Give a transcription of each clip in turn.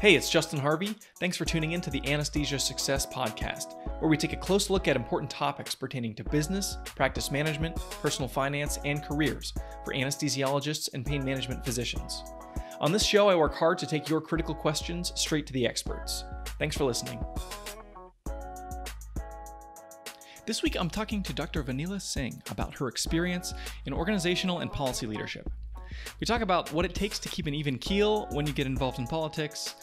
Hey, it's Justin Harvey. Thanks for tuning in to the Anesthesia Success Podcast, where we take a close look at important topics pertaining to business, practice management, personal finance, and careers for anesthesiologists and pain management physicians. On this show, I work hard to take your critical questions straight to the experts. Thanks for listening. This week, I'm talking to Dr. Vanila Singh about her experience in organizational and policy leadership. We talk about what it takes to keep an even keel when you get involved in politics,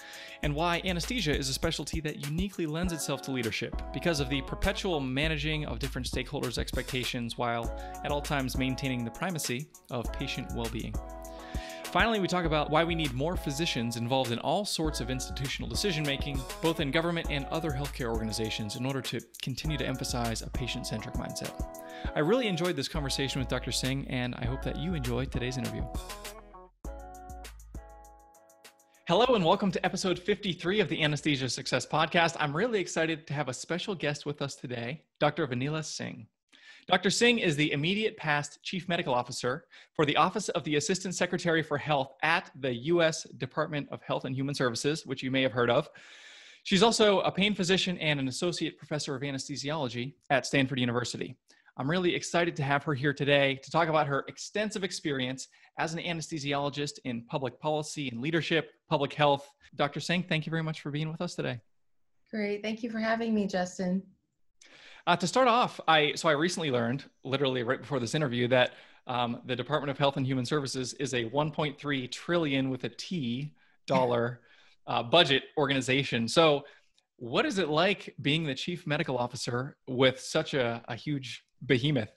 and why anesthesia is a specialty that uniquely lends itself to leadership because of the perpetual managing of different stakeholders' expectations while at all times maintaining the primacy of patient well being. Finally, we talk about why we need more physicians involved in all sorts of institutional decision making, both in government and other healthcare organizations, in order to continue to emphasize a patient centric mindset. I really enjoyed this conversation with Dr. Singh, and I hope that you enjoy today's interview. Hello, and welcome to episode 53 of the Anesthesia Success Podcast. I'm really excited to have a special guest with us today, Dr. Vanila Singh. Dr. Singh is the immediate past Chief Medical Officer for the Office of the Assistant Secretary for Health at the U.S. Department of Health and Human Services, which you may have heard of. She's also a pain physician and an associate professor of anesthesiology at Stanford University. I'm really excited to have her here today to talk about her extensive experience as an anesthesiologist in public policy and leadership, public health. Dr. Singh, thank you very much for being with us today. Great. Thank you for having me, Justin. Uh, to start off, I so I recently learned, literally right before this interview, that um, the Department of Health and Human Services is a 1.3 trillion with a T dollar uh, budget organization. So, what is it like being the chief medical officer with such a, a huge behemoth.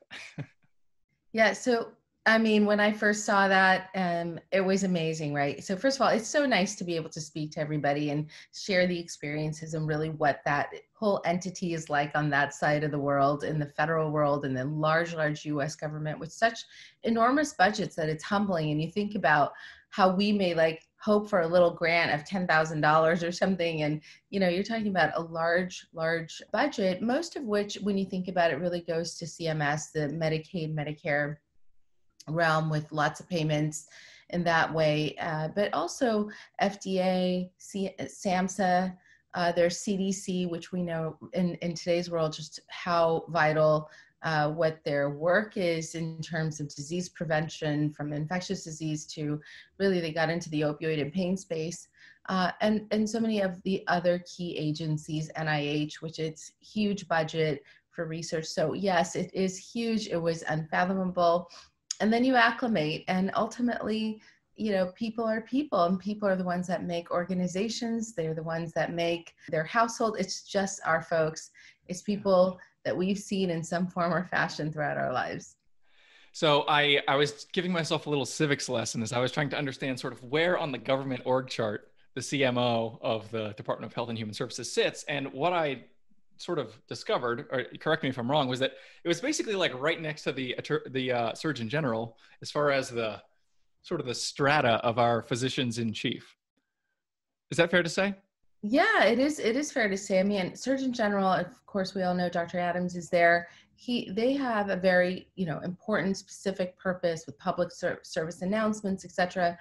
yeah. So, I mean, when I first saw that, um, it was amazing, right? So, first of all, it's so nice to be able to speak to everybody and share the experiences and really what that whole entity is like on that side of the world, in the federal world, and the large, large US government with such enormous budgets that it's humbling. And you think about how we may like hope for a little grant of $10,000 or something. And, you know, you're talking about a large, large budget, most of which, when you think about it, really goes to CMS, the Medicaid, Medicare realm with lots of payments in that way. Uh, but also FDA, C- SAMHSA, uh, there's CDC, which we know in, in today's world just how vital uh, what their work is in terms of disease prevention from infectious disease to really they got into the opioid and pain space. Uh, and and so many of the other key agencies nih which it's huge budget for research. So yes it is huge. It was unfathomable. And then you acclimate and ultimately you know people are people and people are the ones that make organizations. They're the ones that make their household. It's just our folks. It's people that we've seen in some form or fashion throughout our lives. So I, I was giving myself a little civics lesson as I was trying to understand sort of where on the government org chart the CMO of the Department of Health and Human Services sits. And what I sort of discovered, or correct me if I'm wrong, was that it was basically like right next to the the uh, Surgeon General as far as the sort of the strata of our physicians in chief. Is that fair to say? Yeah, it is. It is fair to say. I mean, Surgeon General, of course, we all know Dr. Adams is there. He, they have a very, you know, important, specific purpose with public ser- service announcements, etc.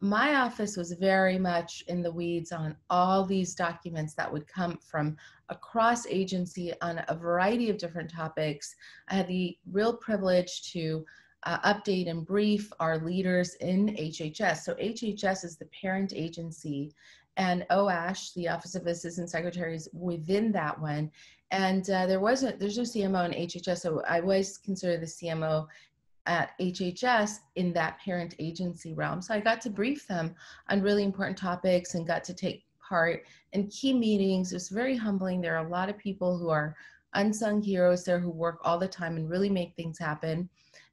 My office was very much in the weeds on all these documents that would come from across agency on a variety of different topics. I had the real privilege to uh, update and brief our leaders in HHS. So HHS is the parent agency and OASH, the Office of Assistant Secretaries, within that one. And uh, there wasn't, there's no CMO in HHS, so I was considered the CMO at HHS in that parent agency realm. So I got to brief them on really important topics and got to take part in key meetings. It was very humbling. There are a lot of people who are unsung heroes there who work all the time and really make things happen.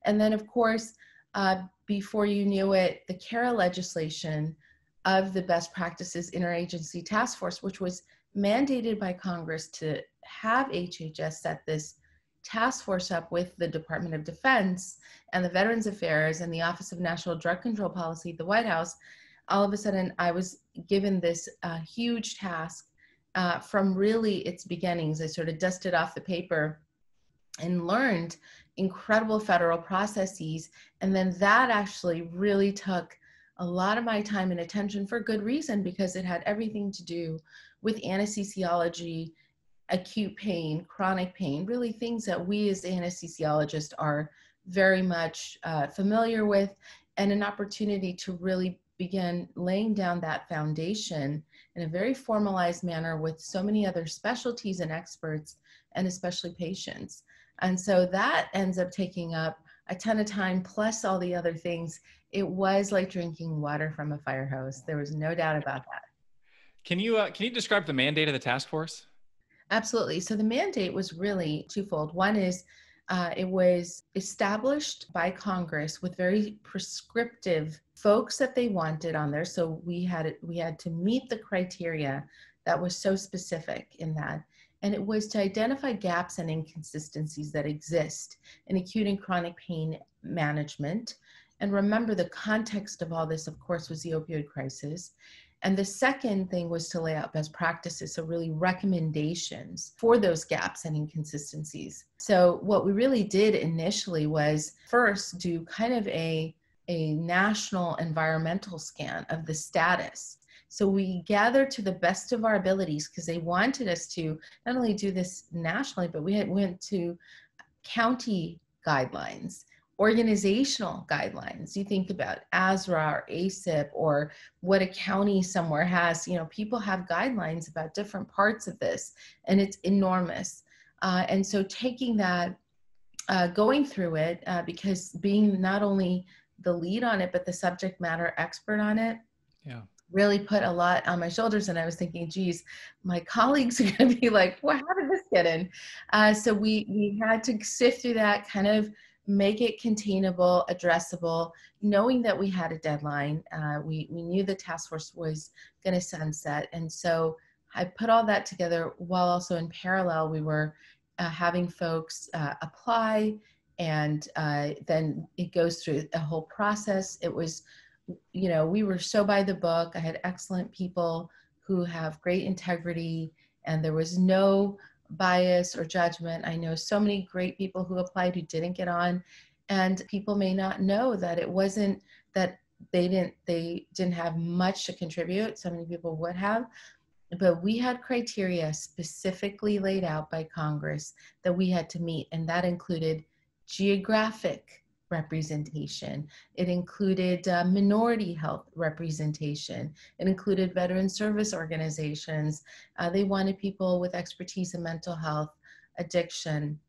And then, of course, uh, before you knew it, the CARA legislation of the best practices interagency task force, which was mandated by Congress to have HHS set this task force up with the Department of Defense and the Veterans Affairs and the Office of National Drug Control Policy at the White House. All of a sudden, I was given this uh, huge task uh, from really its beginnings. I sort of dusted off the paper and learned incredible federal processes. And then that actually really took a lot of my time and attention for good reason because it had everything to do with anesthesiology, acute pain, chronic pain, really things that we as anesthesiologists are very much uh, familiar with, and an opportunity to really begin laying down that foundation in a very formalized manner with so many other specialties and experts, and especially patients. And so that ends up taking up a ton of time plus all the other things. It was like drinking water from a fire hose. There was no doubt about that. Can you uh, can you describe the mandate of the task force? Absolutely. So the mandate was really twofold. One is uh, it was established by Congress with very prescriptive folks that they wanted on there. So we had we had to meet the criteria that was so specific in that and it was to identify gaps and inconsistencies that exist in acute and chronic pain management. And remember, the context of all this, of course, was the opioid crisis. And the second thing was to lay out best practices, so really recommendations for those gaps and inconsistencies. So, what we really did initially was first do kind of a, a national environmental scan of the status so we gathered to the best of our abilities because they wanted us to not only do this nationally, but we had, went to county guidelines, organizational guidelines. You think about ASRA or ACIP or what a county somewhere has. You know, people have guidelines about different parts of this, and it's enormous. Uh, and so taking that, uh, going through it, uh, because being not only the lead on it, but the subject matter expert on it. Yeah really put a lot on my shoulders and i was thinking geez my colleagues are going to be like well how did this get in uh, so we we had to sift through that kind of make it containable addressable knowing that we had a deadline uh, we, we knew the task force was going to sunset. And so i put all that together while also in parallel we were uh, having folks uh, apply and uh, then it goes through a whole process. It was you know, we were so by the book. I had excellent people who have great integrity, and there was no bias or judgment. I know so many great people who applied who didn't get on, and people may not know that it wasn't that they didn't they didn't have much to contribute. So many people would have, but we had criteria specifically laid out by Congress that we had to meet, and that included geographic representation. It included uh, minority health representation. It included veteran service organizations. Uh, they wanted people with expertise in mental health, addiction,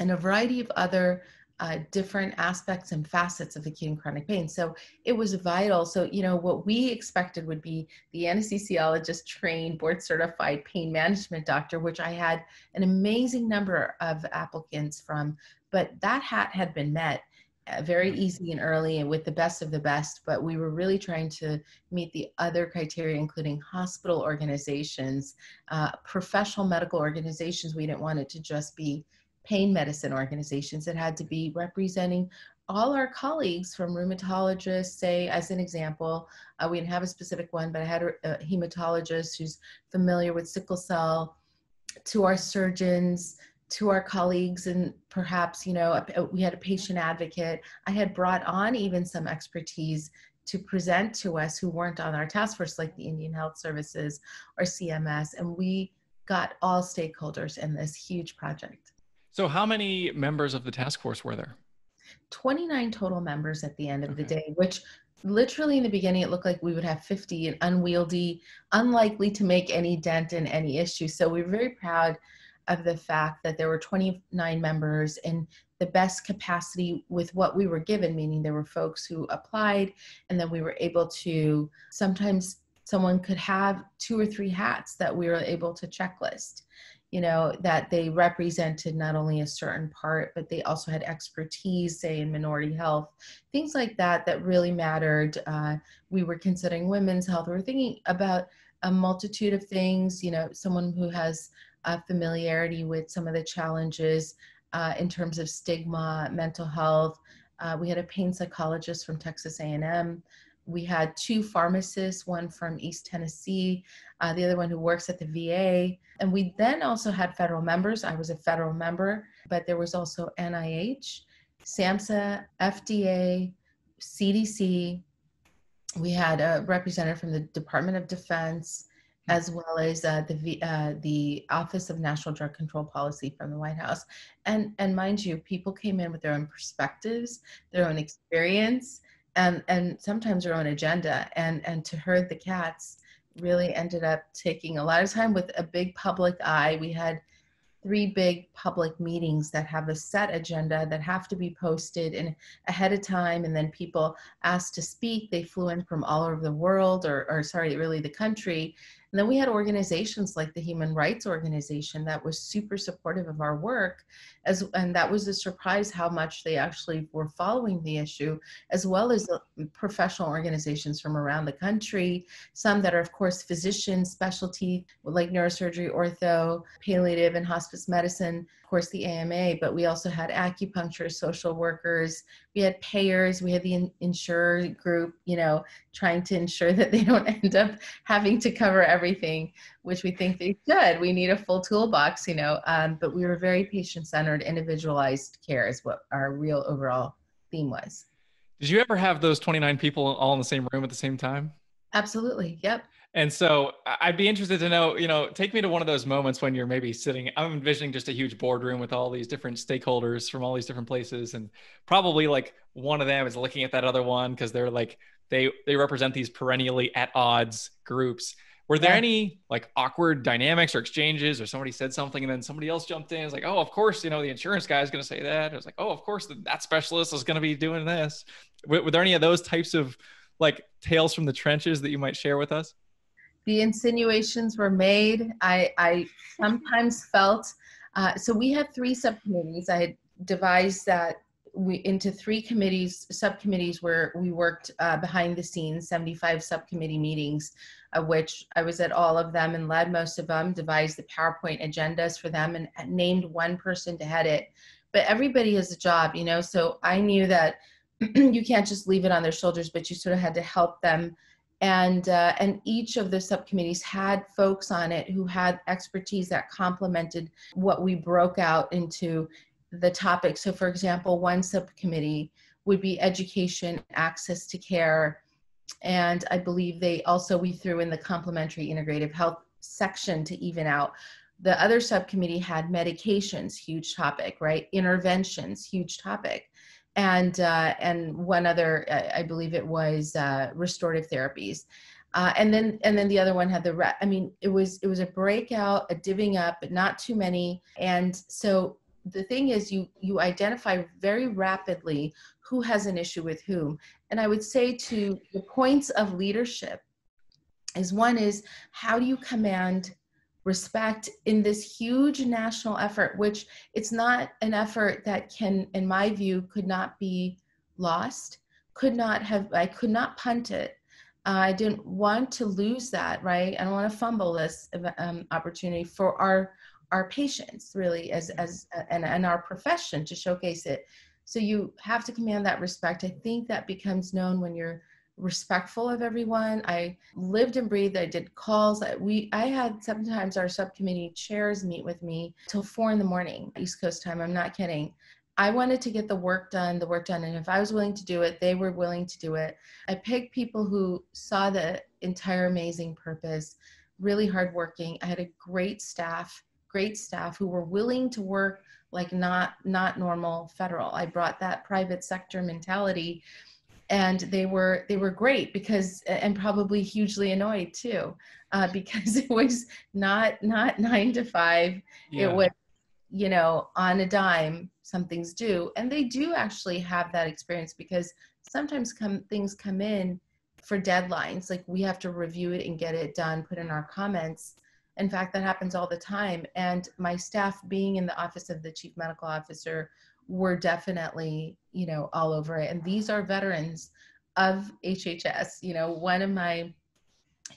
and a variety of other uh, different aspects and facets of acute and chronic pain. So it was vital. So, you know, what we expected would be the anesthesiologist trained, board certified pain management doctor, which I had an amazing number of applicants from, but that hat had been met. Uh, very easy and early and with the best of the best, but we were really trying to meet the other criteria, including hospital organizations, uh, professional medical organizations. We didn't want it to just be pain medicine organizations. It had to be representing all our colleagues from rheumatologists, say, as an example, uh, we didn't have a specific one, but I had a, a hematologist who's familiar with sickle cell, to our surgeons, to our colleagues and perhaps you know we had a patient advocate. I had brought on even some expertise to present to us who weren't on our task force like the indian health services or cms and we got all stakeholders in this huge project. So how many members of the task force were there? 29 total members at the end of okay. the day which literally in the beginning it looked like we would have 50 and unwieldy unlikely to make any dent in any issue. So we we're very proud of the fact that there were 29 members in the best capacity with what we were given, meaning there were folks who applied, and then we were able to sometimes someone could have two or three hats that we were able to checklist you know that they represented not only a certain part but they also had expertise say in minority health things like that that really mattered. Uh, we were considering women's health. We were thinking about a multitude of things you know someone who has familiarity with some of the challenges uh, in terms of stigma, mental health. Uh, we had a pain psychologist from Texas A&M. We had two pharmacists, one from East Tennessee, uh, the other one who works at the VA. And we then also had federal members. I was a federal member, but there was also NIH, SAMHSA, FDA, CDC, we had a representative from the Department of Defense, as well as uh, the uh, the Office of National Drug Control Policy from the White House. And and mind you, people came in with their own perspectives, their own experience, and and sometimes their own agenda. And and to herd the cats really ended up taking a lot of time with a big public eye. We had three big public meetings that have a set agenda that have to be posted in ahead of time and then people asked to speak they flew in from all over the world or, or sorry really the country and then we had organizations like the Human Rights Organization that was super supportive of our work, as and that was a surprise how much they actually were following the issue, as well as uh, professional organizations from around the country. Some that are, of course, physicians, specialty like neurosurgery, ortho, palliative, and hospice medicine course, the AMA, but we also had acupuncture, social workers, we had payers, we had the in- insurer group, you know, trying to ensure that they don't end up having to cover everything, which we think they should. We need a full toolbox, you know, um, but we were very patient centered, individualized care is what our real overall theme was. Did you ever have those 29 people all in the same room at the same time? Absolutely. Yep. And so I'd be interested to know, you know, take me to one of those moments when you're maybe sitting, I'm envisioning just a huge boardroom with all these different stakeholders from all these different places. And probably like one of them is looking at that other one because they're like, they, they represent these perennially at odds groups. Were there yeah. any like awkward dynamics or exchanges or somebody said something and then somebody else jumped in? It's like, oh, of course, you know, the insurance guy is going to say that. It was like, oh, of course, that specialist is going to be doing this. Were, were there any of those types of like tales from the trenches that you might share with us? The insinuations were made. I, I sometimes felt, uh, so we had three subcommittees. I had devised that we into three committees, subcommittees where we worked uh, behind the scenes, 75 subcommittee meetings, of which I was at all of them and led most of them, devised the PowerPoint agendas for them and named one person to head it. But everybody has a job, you know, so I knew that you can't just leave it on their shoulders, but you sort of had to help them and uh, and each of the subcommittees had folks on it who had expertise that complemented what we broke out into the topics. So, for example, one subcommittee would be education, access to care, and I believe they also we threw in the complementary integrative health section to even out. The other subcommittee had medications, huge topic, right? Interventions, huge topic and uh, and one other, I believe it was uh, restorative therapies. Uh, and then and then the other one had the re- I mean it was it was a breakout a divvying up but not too many and so the thing is you you identify very rapidly who has an issue with whom and I would say to the points of leadership is one is how do you command respect in this huge national effort, which it's not an effort that can, in my view, could not be lost, could not have, I could not punt it. Uh, I didn't want to lose that, right? I don't want to fumble this um, opportunity for our our patients, really, as as and, and our profession to showcase it. So you have to command that respect. I think that becomes known when you're respectful of everyone. I lived and breathed. I did calls. We I had sometimes our subcommittee chairs meet with me till four in the morning, East Coast time. I'm not kidding. I wanted to get the work done, the work done, and if I was willing to do it, they were willing to do it. I picked people who saw the entire amazing purpose, really hardworking. I had a great staff, great staff who were willing to work like not not normal federal. I brought that private sector mentality and they were they were great because and probably hugely annoyed too uh, because it was not not nine to five. Yeah. it was you know on a dime something's due and they do actually have that experience because sometimes come things come in for deadlines like we have to review it and get it done put in our comments. In fact that happens all the time. And my staff being in the office of the chief medical officer were definitely, you know, all over it. And these are veterans of HHS. You know, one of my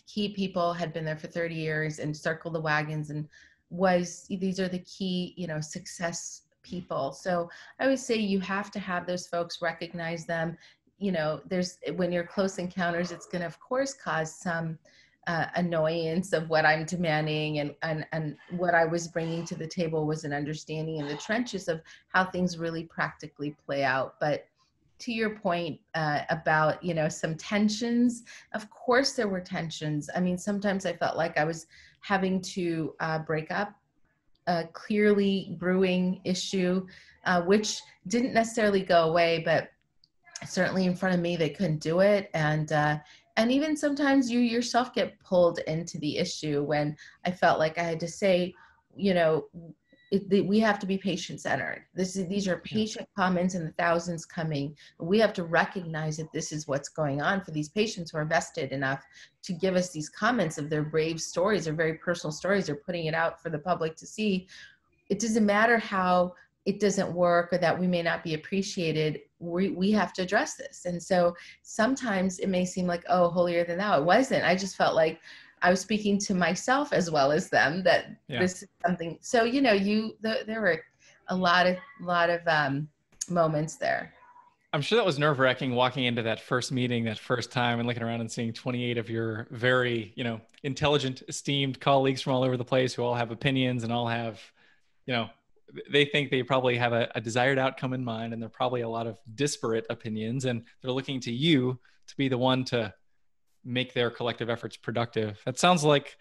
key people had been there for 30 years and circled the wagons and was these are the key, you know, success people. So I would say you have to have those folks recognize them. You know, there's when you're close encounters, it's going to, of course, cause some uh, annoyance of what I'm demanding and, and, and what I was bringing to the table was an understanding in the trenches of how things really practically play out. But to your point uh, about you know some tensions of course there were tensions i mean sometimes i felt like i was having to uh, break up a clearly brewing issue uh, which didn't necessarily go away but certainly in front of me they couldn't do it and uh, and even sometimes you yourself get pulled into the issue when i felt like i had to say you know it, the, we have to be patient centered. This is these are patient comments and the thousands coming. We have to recognize that this is what's going on for these patients who are vested enough to give us these comments of their brave stories, their very personal stories. They're putting it out for the public to see. It doesn't matter how it doesn't work or that we may not be appreciated we, we have to address this and so sometimes it may seem like oh holier than thou it wasn't i just felt like I was speaking to myself as well as them that yeah. this is something. So you know, you the, there were a lot of lot of um, moments there. I'm sure that was nerve wracking walking into that first meeting that first time and looking around and seeing 28 of your very you know intelligent, esteemed colleagues from all over the place who all have opinions and all have you know they think they probably have a, a desired outcome in mind and there are probably a lot of disparate opinions and they're looking to you to be the one to make their collective efforts productive. That sounds like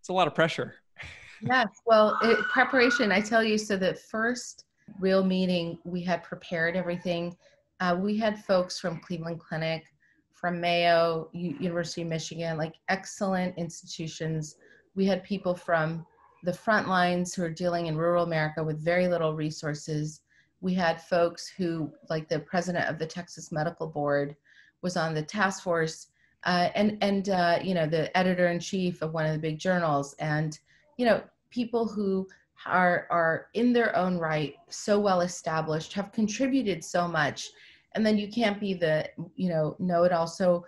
it's a lot of pressure. yes. Well, it, preparation, I tell you, so the first real meeting, we had prepared everything. Uh, we had folks from Cleveland Clinic, from Mayo, U- University of Michigan, like excellent institutions. We had people from the front lines who are dealing in rural America with very little resources. We had folks who, like the president of the Texas Medical Board, was on the task force uh, and and uh, you know the editor in chief of one of the big journals, and you know people who are are in their own right so well established, have contributed so much, and then you can't be the you know know it all. So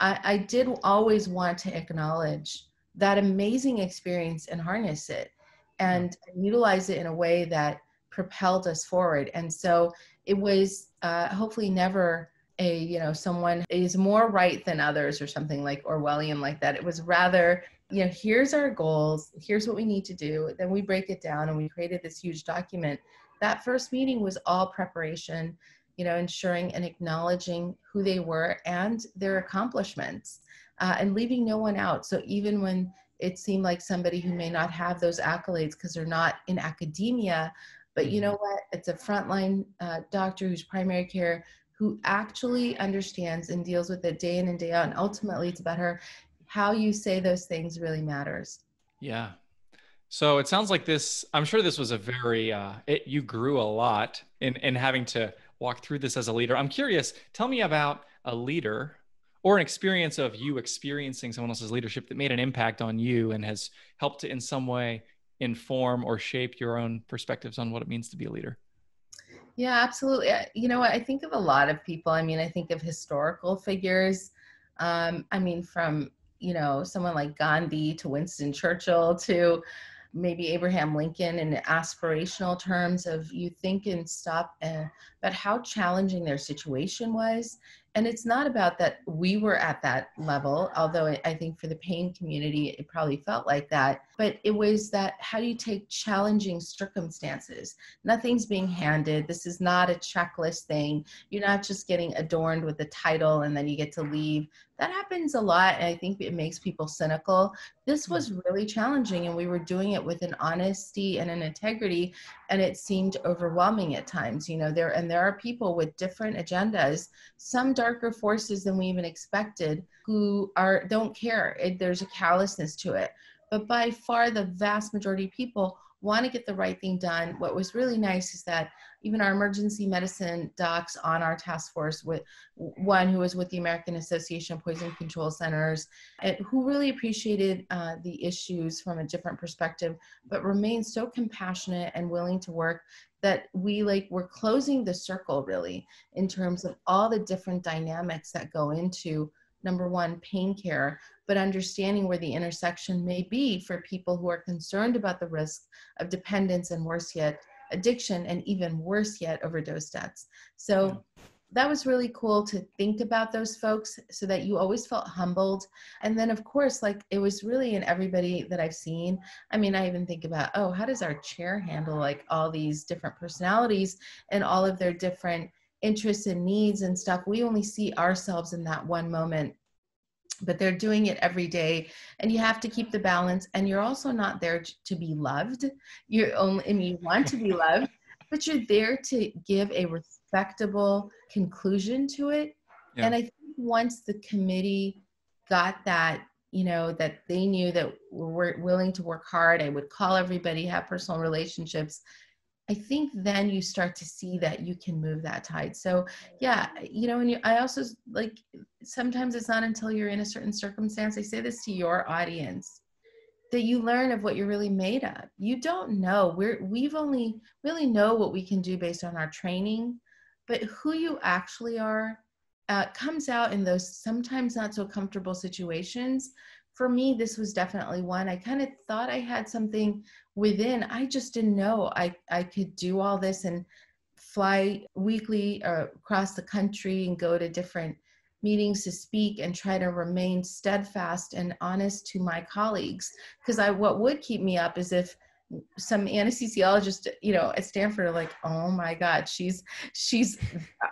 I, I did always want to acknowledge that amazing experience and harness it, and utilize it in a way that propelled us forward. And so it was uh, hopefully never a you know someone is more right than others or something like orwellian like that. It was rather you know here's our goals here's what we need to do. Then we break it down and we created this huge document. That first meeting was all preparation you know ensuring and acknowledging who they were and their accomplishments uh, and leaving no one out so even when it seemed like somebody who may not have those accolades because they're not in academia but you know mm-hmm. what it's a frontline uh, doctor who's primary care who actually understands and deals with it day in and day out. And ultimately, it's about her. How you say those things really matters. Yeah. So it sounds like this. I'm sure this was a very. Uh, it, you grew a lot in in having to walk through this as a leader. I'm curious. Tell me about a leader or an experience of you experiencing someone else's leadership that made an impact on you and has helped to in some way inform or shape your own perspectives on what it means to be a leader. Yeah, absolutely. You know? I think of a lot of people. I mean, I think of historical figures. Um, I mean, from, you know, someone like Gandhi to Winston Churchill to maybe Abraham Lincoln in aspirational terms of you think and stop uh, about how challenging their situation was and it's not about that we were at that level although i think for the pain community it probably felt like that but it was that how do you take challenging circumstances? Nothing's being handed. This is not a checklist thing. You're not just getting adorned with a title and then you get to leave. That happens a lot and i think it makes people cynical. This was mm. really challenging and we were doing it with an honesty and an integrity and it seemed overwhelming at times you know? There and there are people with different agendas some darker forces than we even expected who are don't care. It, there's a callousness to it but by far the vast majority of people want to get the right thing done. What was really nice is that even our emergency medicine docs on our task force, with one who was with the American Association of Poison Control Centers, who really appreciated uh, the issues from a different perspective, but remained so compassionate and willing to work that we like we're closing the circle really in terms of all the different dynamics that go into number one pain care but understanding where the intersection may be for people who are concerned about the risk of dependence and worse yet, addiction, and even worse yet, overdose deaths. So that was really cool to think about those folks so that you always felt humbled. And then, of course, like it was really in everybody that I've seen. I mean, I even think about, oh, how does our chair handle like all these different personalities and all of their different interests and needs and stuff, we only see ourselves in that one moment. But they're doing it every day, and you have to keep the balance. And you're also not there to be loved. You're only, and you want to be loved, but you're there to give a respectable conclusion to it. Yeah. And I think once the committee got that you know that they knew that we're willing to work hard i would call everybody have personal relationships i think then you start to see that you can move that tide so yeah you know and you, i also like sometimes it's not until you're in a certain circumstance i say this to your audience that you learn of what you're really made of you don't know we're we've only really know what we can do based on our training but who you actually are uh, comes out in those sometimes not so comfortable situations. For me, this was definitely one. I kind of thought I had something within. I just didn't know I, I could do all this and fly weekly uh, across the country and go to different meetings to speak and try to remain steadfast and honest to my colleagues because i what would keep me up is if some anesthesiologist, you know, at Stanford are like, oh my God, she's she's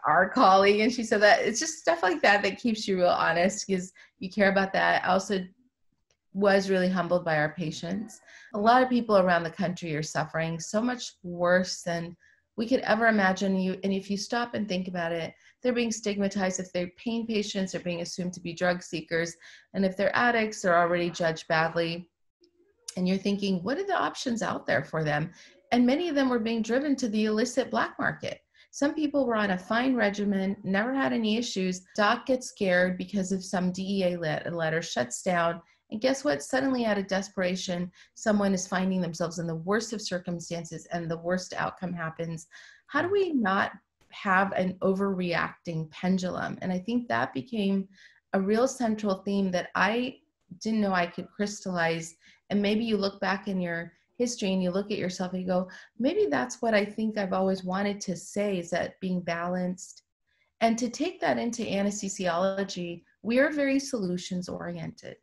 our colleague. And she said that it's just stuff like that that keeps you real honest because you care about that. I also was really humbled by our patients. A lot of people around the country are suffering so much worse than we could ever imagine you. And if you stop and think about it, they're being stigmatized. If they're pain patients, they're being assumed to be drug seekers. And if they're addicts, they're already judged badly and you're thinking, what are the options out there for them? And many of them were being driven to the illicit black market. Some people were on a fine regimen, never had any issues. Doc gets scared because of some DEA letter, shuts down. And guess what? Suddenly, out of desperation, someone is finding themselves in the worst of circumstances and the worst outcome happens. How do we not have an overreacting pendulum? And I think that became a real central theme that I didn't know I could crystallize and maybe you look back in your history and you look at yourself and you go maybe that's what i think i've always wanted to say is that being balanced and to take that into anesthesiology we're very solutions oriented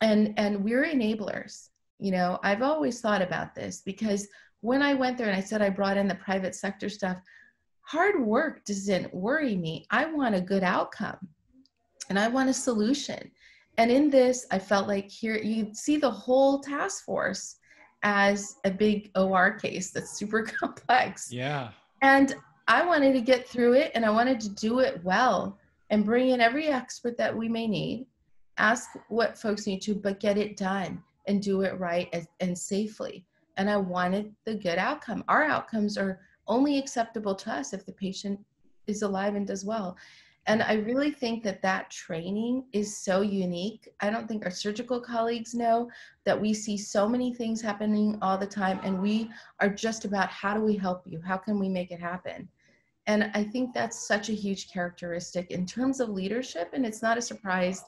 and and we're enablers you know i've always thought about this because when i went there and i said i brought in the private sector stuff hard work doesn't worry me i want a good outcome and i want a solution and in this, I felt like here you see the whole task force as a big OR case that's super complex. Yeah. And I wanted to get through it and I wanted to do it well and bring in every expert that we may need, ask what folks need to, but get it done and do it right and, and safely. And I wanted the good outcome. Our outcomes are only acceptable to us if the patient is alive and does well. And I really think that that training is so unique. I don't think our surgical colleagues know that we see so many things happening all the time, and we are just about how do we help you? How can we make it happen? And I think that's such a huge characteristic in terms of leadership. And it's not a surprise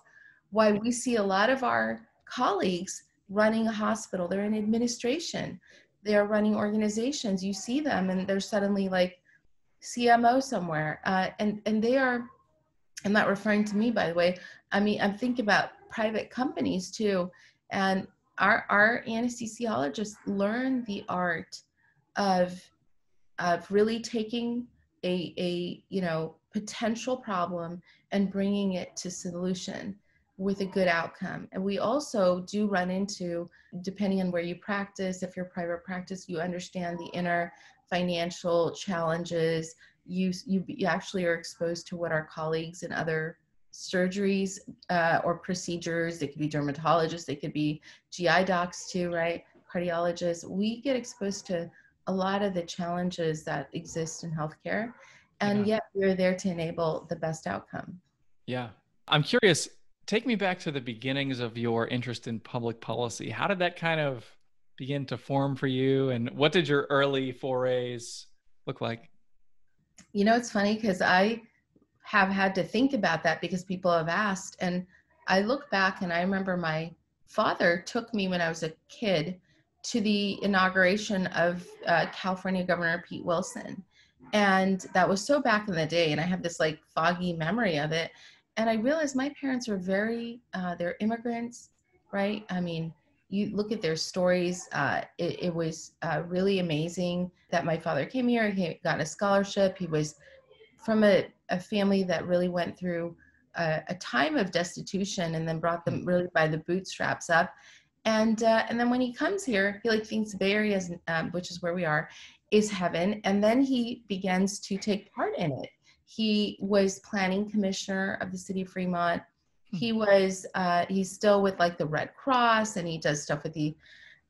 why we see a lot of our colleagues running a hospital, they're in administration, they're running organizations. You see them, and they're suddenly like, CMO somewhere, uh, and and they are I'm not referring to me, by the way. I mean, I'm thinking about private companies too. And our, our anesthesiologists learn the art of, of really taking a, a, you know, potential problem and bringing it to solution with a good outcome. And we also do run into, depending on where you practice, if you're private practice, you understand the inner financial challenges, you, you, you actually are exposed to what our colleagues in other surgeries uh, or procedures, they could be dermatologists, they could be GI docs too, right? Cardiologists. We get exposed to a lot of the challenges that exist in healthcare. And yeah. yet we're there to enable the best outcome. Yeah. I'm curious, take me back to the beginnings of your interest in public policy. How did that kind of begin to form for you? And what did your early forays look like? You know, it's funny because I have had to think about that because people have asked. And I look back and I remember my father took me when I was a kid to the inauguration of uh, California Governor Pete Wilson. And that was so back in the day. And I have this like foggy memory of it. And I realized my parents were very, uh, they're immigrants, right? I mean, you look at their stories, uh, it, it, was uh, really amazing that my father came here, he got a scholarship, he was from a, a family that really went through a, a, time of destitution and then brought them really by the bootstraps up. And uh, and then when he comes here, he like thinks Bay Area, um, which is where we are, is heaven. And then he begins to take part in it. He was planning commissioner of the city of Fremont. Hmm. He was uh, he's still with like the Red Cross, and he does stuff with the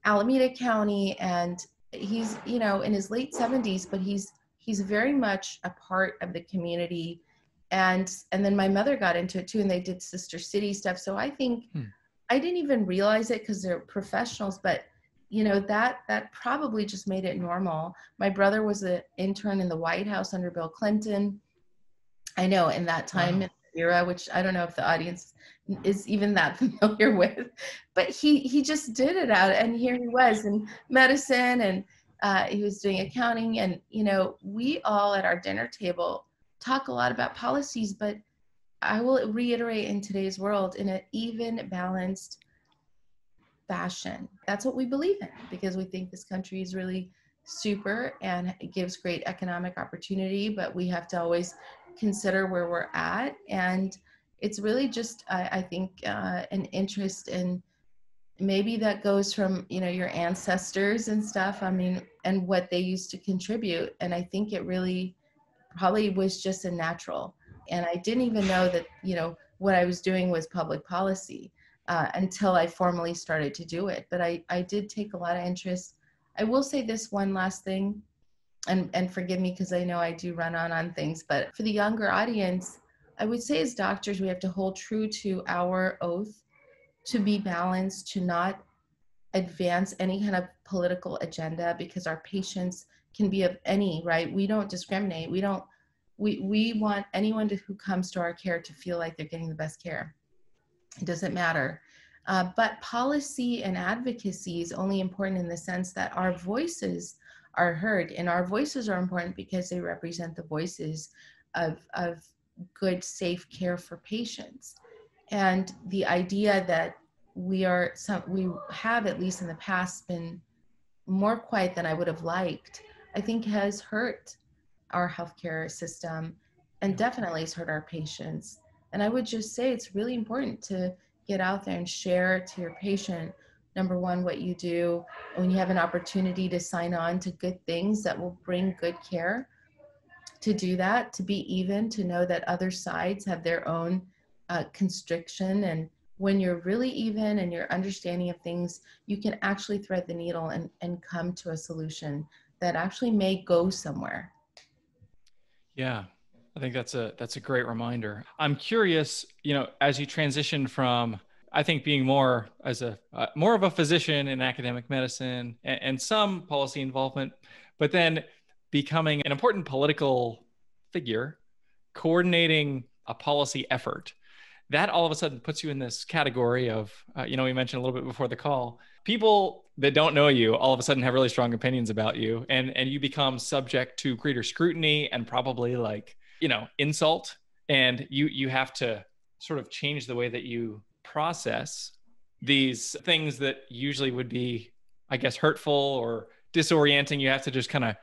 Alameda County, and he's you know in his late 70s, but he's he's very much a part of the community. And and then my mother got into it too, and they did Sister City stuff. So I think hmm. I didn't even realize it because they're professionals, but you know that that probably just made it normal my brother was an intern in the white house under bill clinton i know in that time wow. era which i don't know if the audience is even that familiar with but he he just did it out and here he was in medicine and uh, he was doing accounting and you know we all at our dinner table talk a lot about policies but i will reiterate in today's world in an even balanced fashion. That's what we believe in because we think this country is really super and it gives great economic opportunity, but we have to always consider where we're at. And it's really just, I, I think, uh, an interest in maybe that goes from, you know, your ancestors and stuff. I mean, and what they used to contribute. And I think it really probably was just a natural. And I didn't even know that, you know, what I was doing was public policy uh, until I formally started to do it. But I, I did take a lot of interest. I will say this one last thing, and, and forgive me because I know I do run on on things, but for the younger audience, I would say as doctors, we have to hold true to our oath to be balanced, to not advance any kind of political agenda because our patients can be of any, right? We don't discriminate. We don't, we, we want anyone to, who comes to our care to feel like they're getting the best care. It doesn't matter. Uh, but policy and advocacy is only important in the sense that our voices are heard, and our voices are important because they represent the voices of, of good, safe care for patients. And the idea that we are some we have at least in the past been more quiet than I would have liked, I think has hurt our healthcare system and definitely has hurt our patients. And I would just say it's really important to get out there and share to your patient number one what you do when you have an opportunity to sign on to good things that will bring good care to do that to be even to know that other sides have their own uh, constriction and when you're really even and your understanding of things you can actually thread the needle and, and come to a solution that actually may go somewhere yeah I think that's a that's a great reminder. I'm curious, you know, as you transition from I think being more as a uh, more of a physician in academic medicine and, and some policy involvement, but then becoming an important political figure, coordinating a policy effort. That all of a sudden puts you in this category of, uh, you know, we mentioned a little bit before the call. People that don't know you all of a sudden have really strong opinions about you, and and you become subject to greater scrutiny and probably like you know insult and you you have to sort of change the way that you process these things that usually would be i guess hurtful or disorienting. You have to just kind of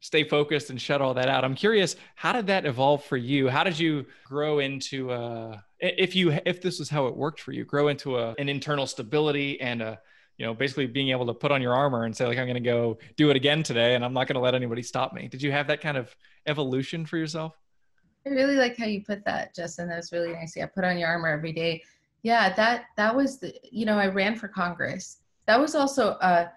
stay focused and shut all that out. I'm curious how did that evolve for you? How did you grow into uh, a if you if this was how it worked for you grow into a, an internal stability and a you know basically being able to put on your armor and say like i'm going to go do it again today and i'm not going to let anybody stop me. Did you have that kind of evolution for yourself? I really like how you put that, Justin. That was really nice. Yeah, put on your armor every day. Yeah, that that was the you know I ran for Congress. That was also a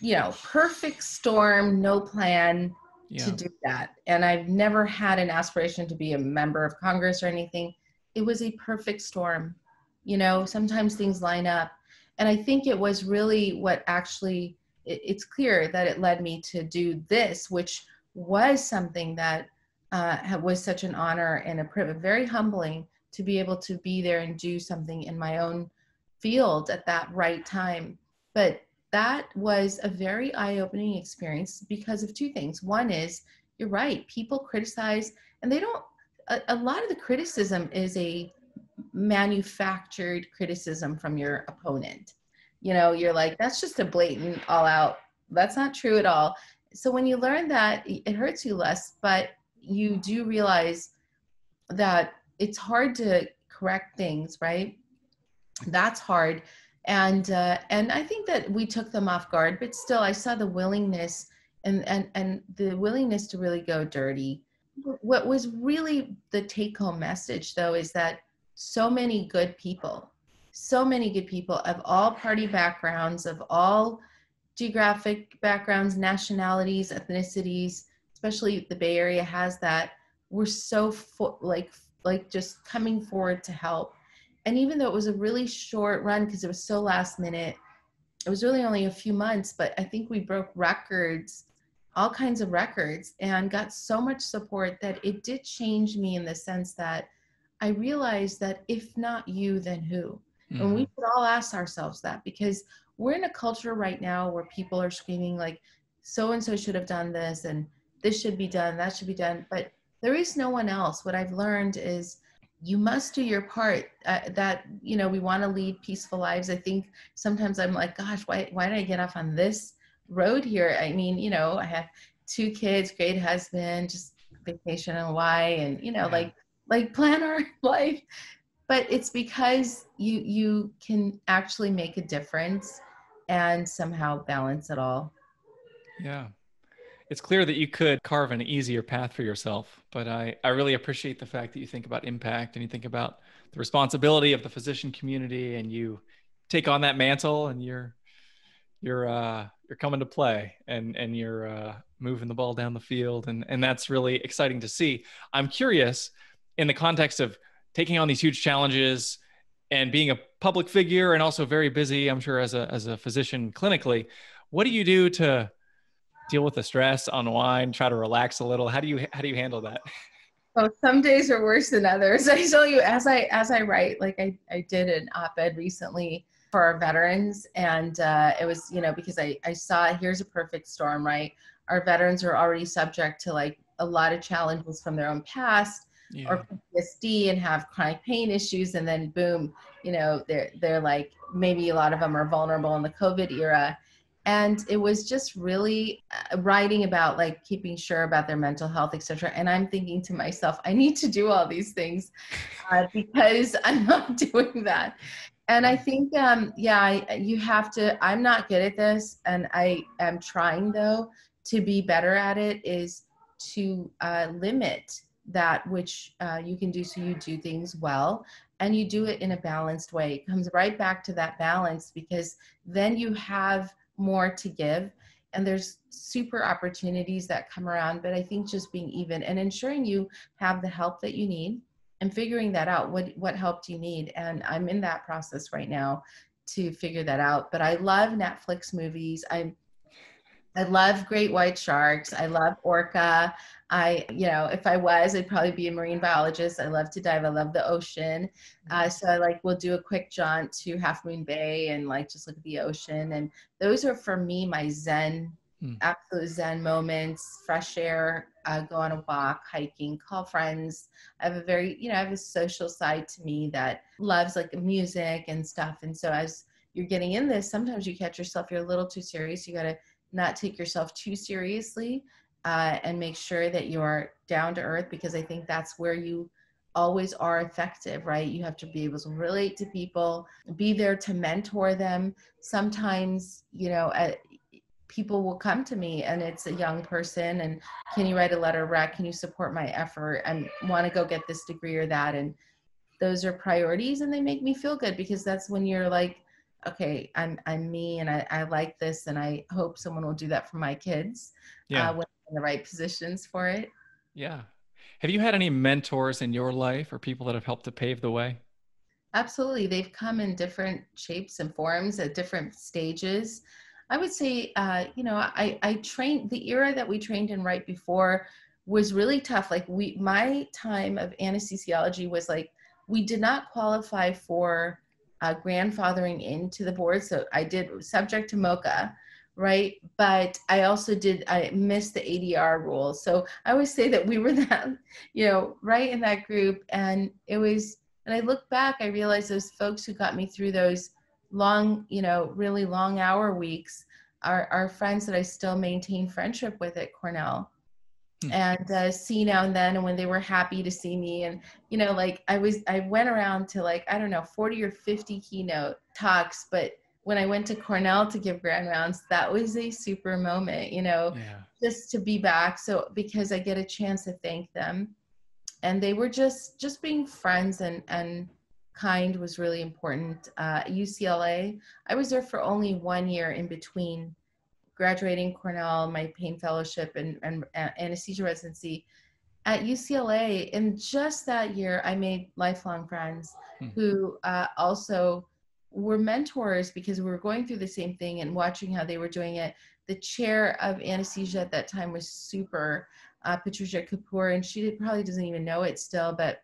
you know perfect storm, no plan yeah. to do that. And I've never had an aspiration to be a member of Congress or anything. It was a perfect storm. You know, sometimes things line up, and I think it was really what actually. It, it's clear that it led me to do this, which was something that uh, was such an honor and a privilege, very humbling to be able to be there and do something in my own field at that right time. But that was a very eye opening experience because of two things. One is, you're right, people criticize, and they don't, a, a lot of the criticism is a manufactured criticism from your opponent. You know, you're like, that's just a blatant, all out, that's not true at all so when you learn that it hurts you less but you do realize that it's hard to correct things, right? That's hard. And uh, and I think that we took them off guard, but still I saw the willingness and and and the willingness to really go dirty. What was really the take home message though is that so many good people, so many good people of all party backgrounds, of all geographic backgrounds, nationalities, ethnicities, especially the Bay Area has that. We're so fo- like like just coming forward to help. And even though it was a really short run because it was so last minute, it was really only a few months, but I think we broke records, all kinds of records, and got so much support that it did change me in the sense that I realized that if not you, then who? Mm-hmm. And we should all ask ourselves that because we're in a culture right now where people are screaming like so and so should have done this and this should be done, that should be done. But there is no one else. What I've learned is you must do your part. Uh, that you know, we want to lead peaceful lives. I think sometimes I'm like, gosh, why why did I get off on this road here? I mean, you know, I have two kids, great husband, just vacation in Hawaii, and you know, yeah. like like plan our life. But it's because you you can actually make a difference and somehow balance it all. Yeah it's clear that you could carve an easier path for yourself but i i really appreciate the fact that you think about impact and you think about the responsibility of the physician community and you take on that mantle and you're you're uh you're coming to play and and you're uh moving the ball down the field and and that's really exciting to see. I'm curious in the context of taking on these huge challenges and being a public figure and also very busy i'm sure as a as a physician clinically what do you do to deal with the stress, unwind, try to relax a little? How do you how do you handle that? Oh, some days are worse than others. I tell you, as I as I write, like I, I did an op-ed recently for our veterans, and uh, it was you know because I I saw here's a perfect storm, right? Our veterans are already subject to like a lot of challenges from their own past yeah. or PTSD and have chronic pain issues, and then boom, you know they're they're like maybe a lot of them are vulnerable in the COVID era, and it was just really uh, writing about like keeping sure about their mental health etc and i'm thinking to myself i need to do all these things uh, because i'm not doing that. And i think um, yeah I, you have to i'm not good at this and i am trying though to be better at it is to uh, limit that which uh, you can do so you do things well and you do it in a balanced way. It comes right back to that balance because then you have more to give. And there's super opportunities that come around but i think just being even and ensuring you have the help that you need and figuring that out what what help do you need? And i'm in that process right now to figure that out. But i love netflix movies. I I love great white sharks. I love orca. I, you know, if I was, I'd probably be a marine biologist. I love to dive. I love the ocean. Uh, so I like, we'll do a quick jaunt to Half Moon Bay and like just look at the ocean. And those are for me my Zen, mm. absolute Zen moments. Fresh air, uh, go on a walk, hiking, call friends. I have a very, you know, I have a social side to me that loves like music and stuff. And so as you're getting in this, sometimes you catch yourself. You're a little too serious. You got to not take yourself too seriously uh, and make sure that you're down to earth because I think that's where you always are effective, right? You have to be able to relate to people, be there to mentor them. Sometimes, you know, uh, people will come to me and it's a young person and can you write a letter rec? Can you support my effort and want to go get this degree or that? And those are priorities and they make me feel good because that's when you're like, okay, I'm I'm me and I, I like this and I hope someone will do that for my kids. Yeah. Uh, when in the right positions for it. Yeah. Have you had any mentors in your life or people that have helped to pave the way? Absolutely. They've come in different shapes and forms at different stages. I would say, uh, you know, I, I trained the era that we trained in right before was really tough. Like we, my time of anesthesiology was like, we did not qualify for uh, grandfathering into the board. So I did subject to MOCA, right? But I also did, I missed the ADR rule. So I always say that we were that, you know, right in that group. And it was, and I look back, I realized those folks who got me through those long, you know, really long hour weeks are, are friends that I still maintain friendship with at Cornell. Hmm. and uh, see now and then and when they were happy to see me and you know like i was i went around to like i don't know 40 or 50 keynote talks but when i went to cornell to give grand rounds that was a super moment you know yeah. just to be back so because i get a chance to thank them and they were just just being friends and and kind was really important uh, ucla i was there for only one year in between graduating Cornell, my pain fellowship and, and anesthesia residency at UCLA. In just that year, I made lifelong friends hmm. who uh, also were mentors because we were going through the same thing and watching how they were doing it. The chair of anesthesia at that time was super, uh, Patricia Kapur, and she probably doesn't even know it still, but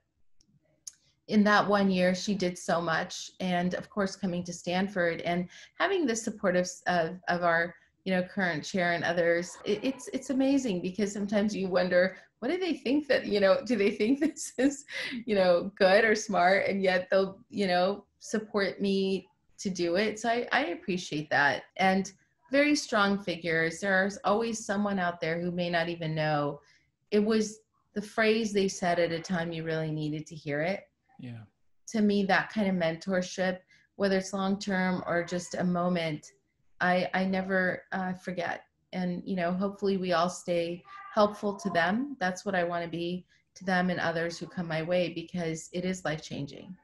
in that one year she did so much and of course coming to stanford and having the support of, of, of our you know current chair and others it, it's it's amazing because sometimes you wonder what do they think that you know do they think this is you know good or smart? And yet they'll you know support me to do it. So i, I appreciate that. And very strong figures. There's always someone out there who may not even know. It was the phrase they said at a time you really needed to hear it. Yeah. To me that kind of mentorship whether it's long term or just a moment I, I never uh, forget. And, you know, hopefully we all stay helpful to them. That's what I want to be to them and others who come my way because it is life changing.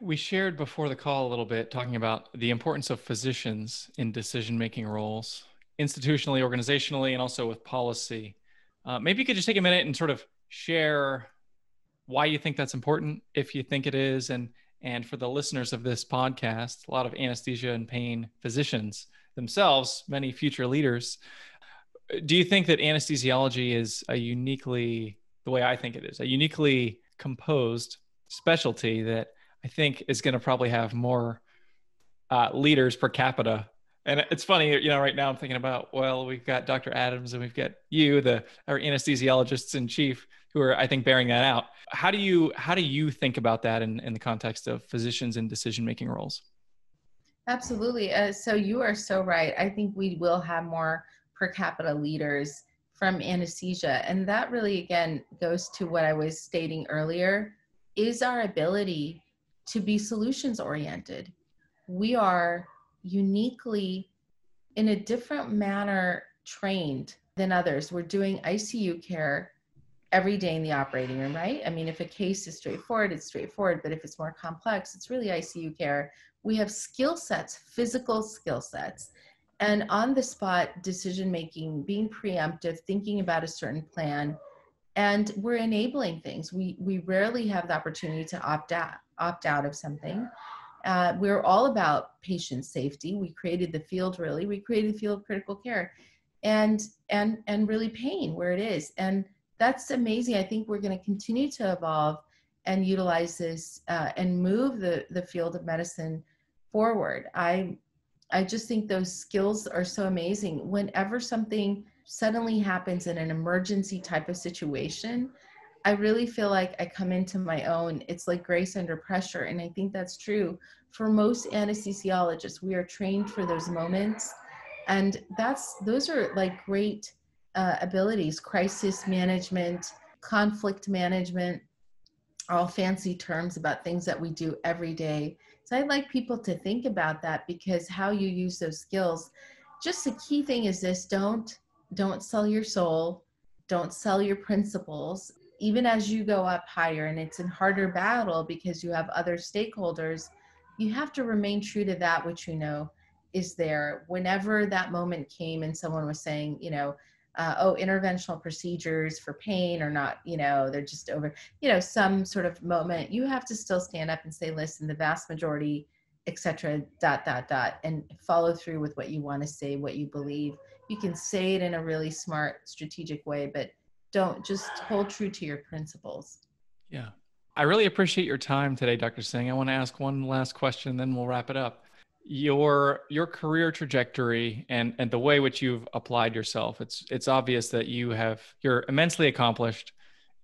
We shared before the call a little bit talking about the importance of physicians in decision making roles, institutionally, organizationally, and also with policy. Uh, maybe you could just take a minute and sort of share why you think that's important, if you think it is, and and for the listeners of this podcast, a lot of anesthesia and pain physicians themselves, many future leaders. Do you think that anesthesiology is a uniquely, the way I think it is, a uniquely composed specialty that I think is going to probably have more uh, leaders per capita? And it's funny, you know, right now I'm thinking about, well, we've got Dr. Adams and we've got you, the our anesthesiologists in chief who are, I think, bearing that out. How do you how do you think about that in, in the context of physicians and decision making roles? Absolutely. Uh, so you are so right. I think we will have more per capita leaders from anesthesia, and that really again goes to what I was stating earlier: is our ability to be solutions oriented. We are uniquely, in a different manner, trained than others. We're doing ICU care every day in the operating room, right? I mean, if a case is straightforward, it's straightforward, but if it's more complex, it's really ICU care. We have skill sets, physical skill sets, and on the spot decision making, being preemptive, thinking about a certain plan, and we're enabling things. We we rarely have the opportunity to opt out opt out of something. Uh, we're all about patient safety. We created the field really. We created the field of critical care, and and and really pain where it is and that's amazing. I think we're going to continue to evolve and utilize this uh, and move the, the field of medicine forward. I I just think those skills are so amazing. Whenever something suddenly happens in an emergency type of situation, I really feel like I come into my own. It's like grace under pressure. And I think that's true for most anesthesiologists. We are trained for those moments. And that's those are like great uh, abilities crisis management, conflict management, all fancy terms about things that we do every day. So I'd like people to think about that because how you use those skills. Just the key thing is this don't don't sell your soul, don't sell your principles. Even as you go up higher and it's a harder battle because you have other stakeholders, you have to remain true to that which you know is there. Whenever that moment came and someone was saying, you know, uh, oh interventional procedures for pain are not you know they're just over you know some sort of moment you have to still stand up and say listen the vast majority etc dot dot dot and follow through with what you want to say what you believe. You can say it in a really smart strategic way but don't just hold true to your principles. Yeah. I really appreciate your time today dr singh. I want to ask one last question then we'll wrap it up your your career trajectory and and the way which you've applied yourself. It's it's obvious that you have you're immensely accomplished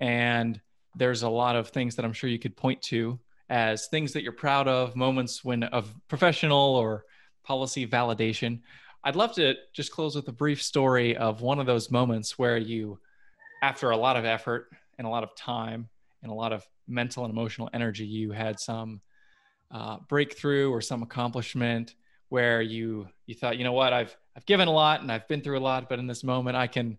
and there's a lot of things that i'm sure you could point to as things that you're proud of moments when of professional or policy validation. I'd love to just close with a brief story of one of those moments where you, after a lot of effort and a lot of time and a lot of mental and emotional energy, you had some uh, breakthrough or some accomplishment where you you thought, you know what, I've I've given a lot and I've been through a lot, but in this moment I can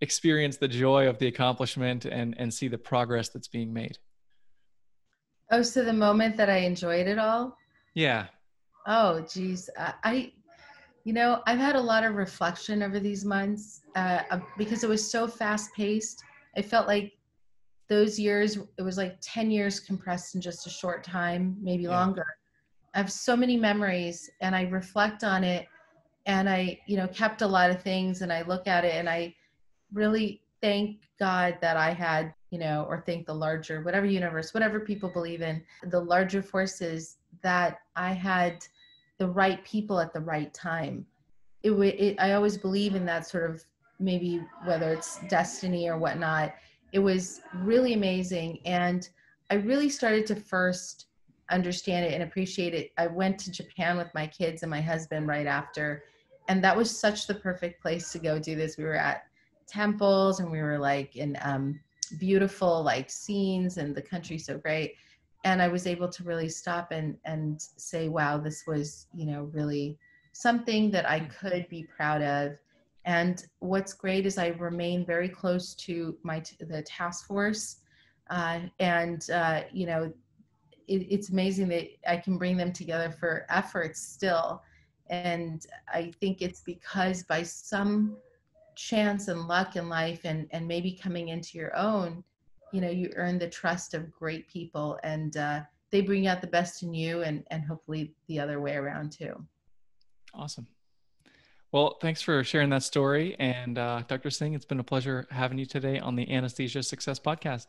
experience the joy of the accomplishment and and see the progress that's being made. Oh, so the moment that I enjoyed it all? Yeah. Oh, geez. I, I you know, I've had a lot of reflection over these months uh, because it was so fast paced. I felt like those years, it was like 10 years compressed in just a short time, maybe yeah. longer. I have so many memories and I reflect on it and I, you know, kept a lot of things and I look at it and I really thank God that I had, you know, or thank the larger, whatever universe, whatever people believe in, the larger forces that I had the right people at the right time. It, it I always believe in that sort of maybe whether it's destiny or whatnot. It was really amazing. And I really started to first understand it and appreciate it. I went to Japan with my kids and my husband right after. And that was such the perfect place to go do this. We were at temples and we were like in um, beautiful like scenes and the country so great and i was able to really stop and and say wow this was you know really something that i could be proud of and what's great is i remain very close to my the task force uh, and uh, you know it, it's amazing that i can bring them together for efforts still. And i think it's because by some chance and luck in life and and maybe coming into your own you know you earn the trust of great people and uh, they bring out the best in you and and hopefully the other way around too. Awesome well thanks for sharing that story and uh, dr singh it's been a pleasure having you today on the anesthesia success podcast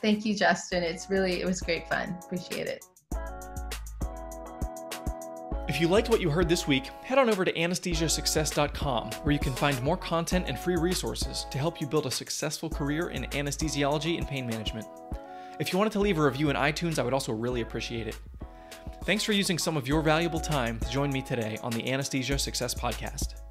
thank you justin it's really it was great fun appreciate it if you liked what you heard this week, head on over to anesthesiasuccess.com where you can find more content and free resources to help you build a successful career in anesthesiology and pain management. If you wanted to leave a review in iTunes, I would also really appreciate it. Thanks for using some of your valuable time to join me today on the Anesthesia Success Podcast.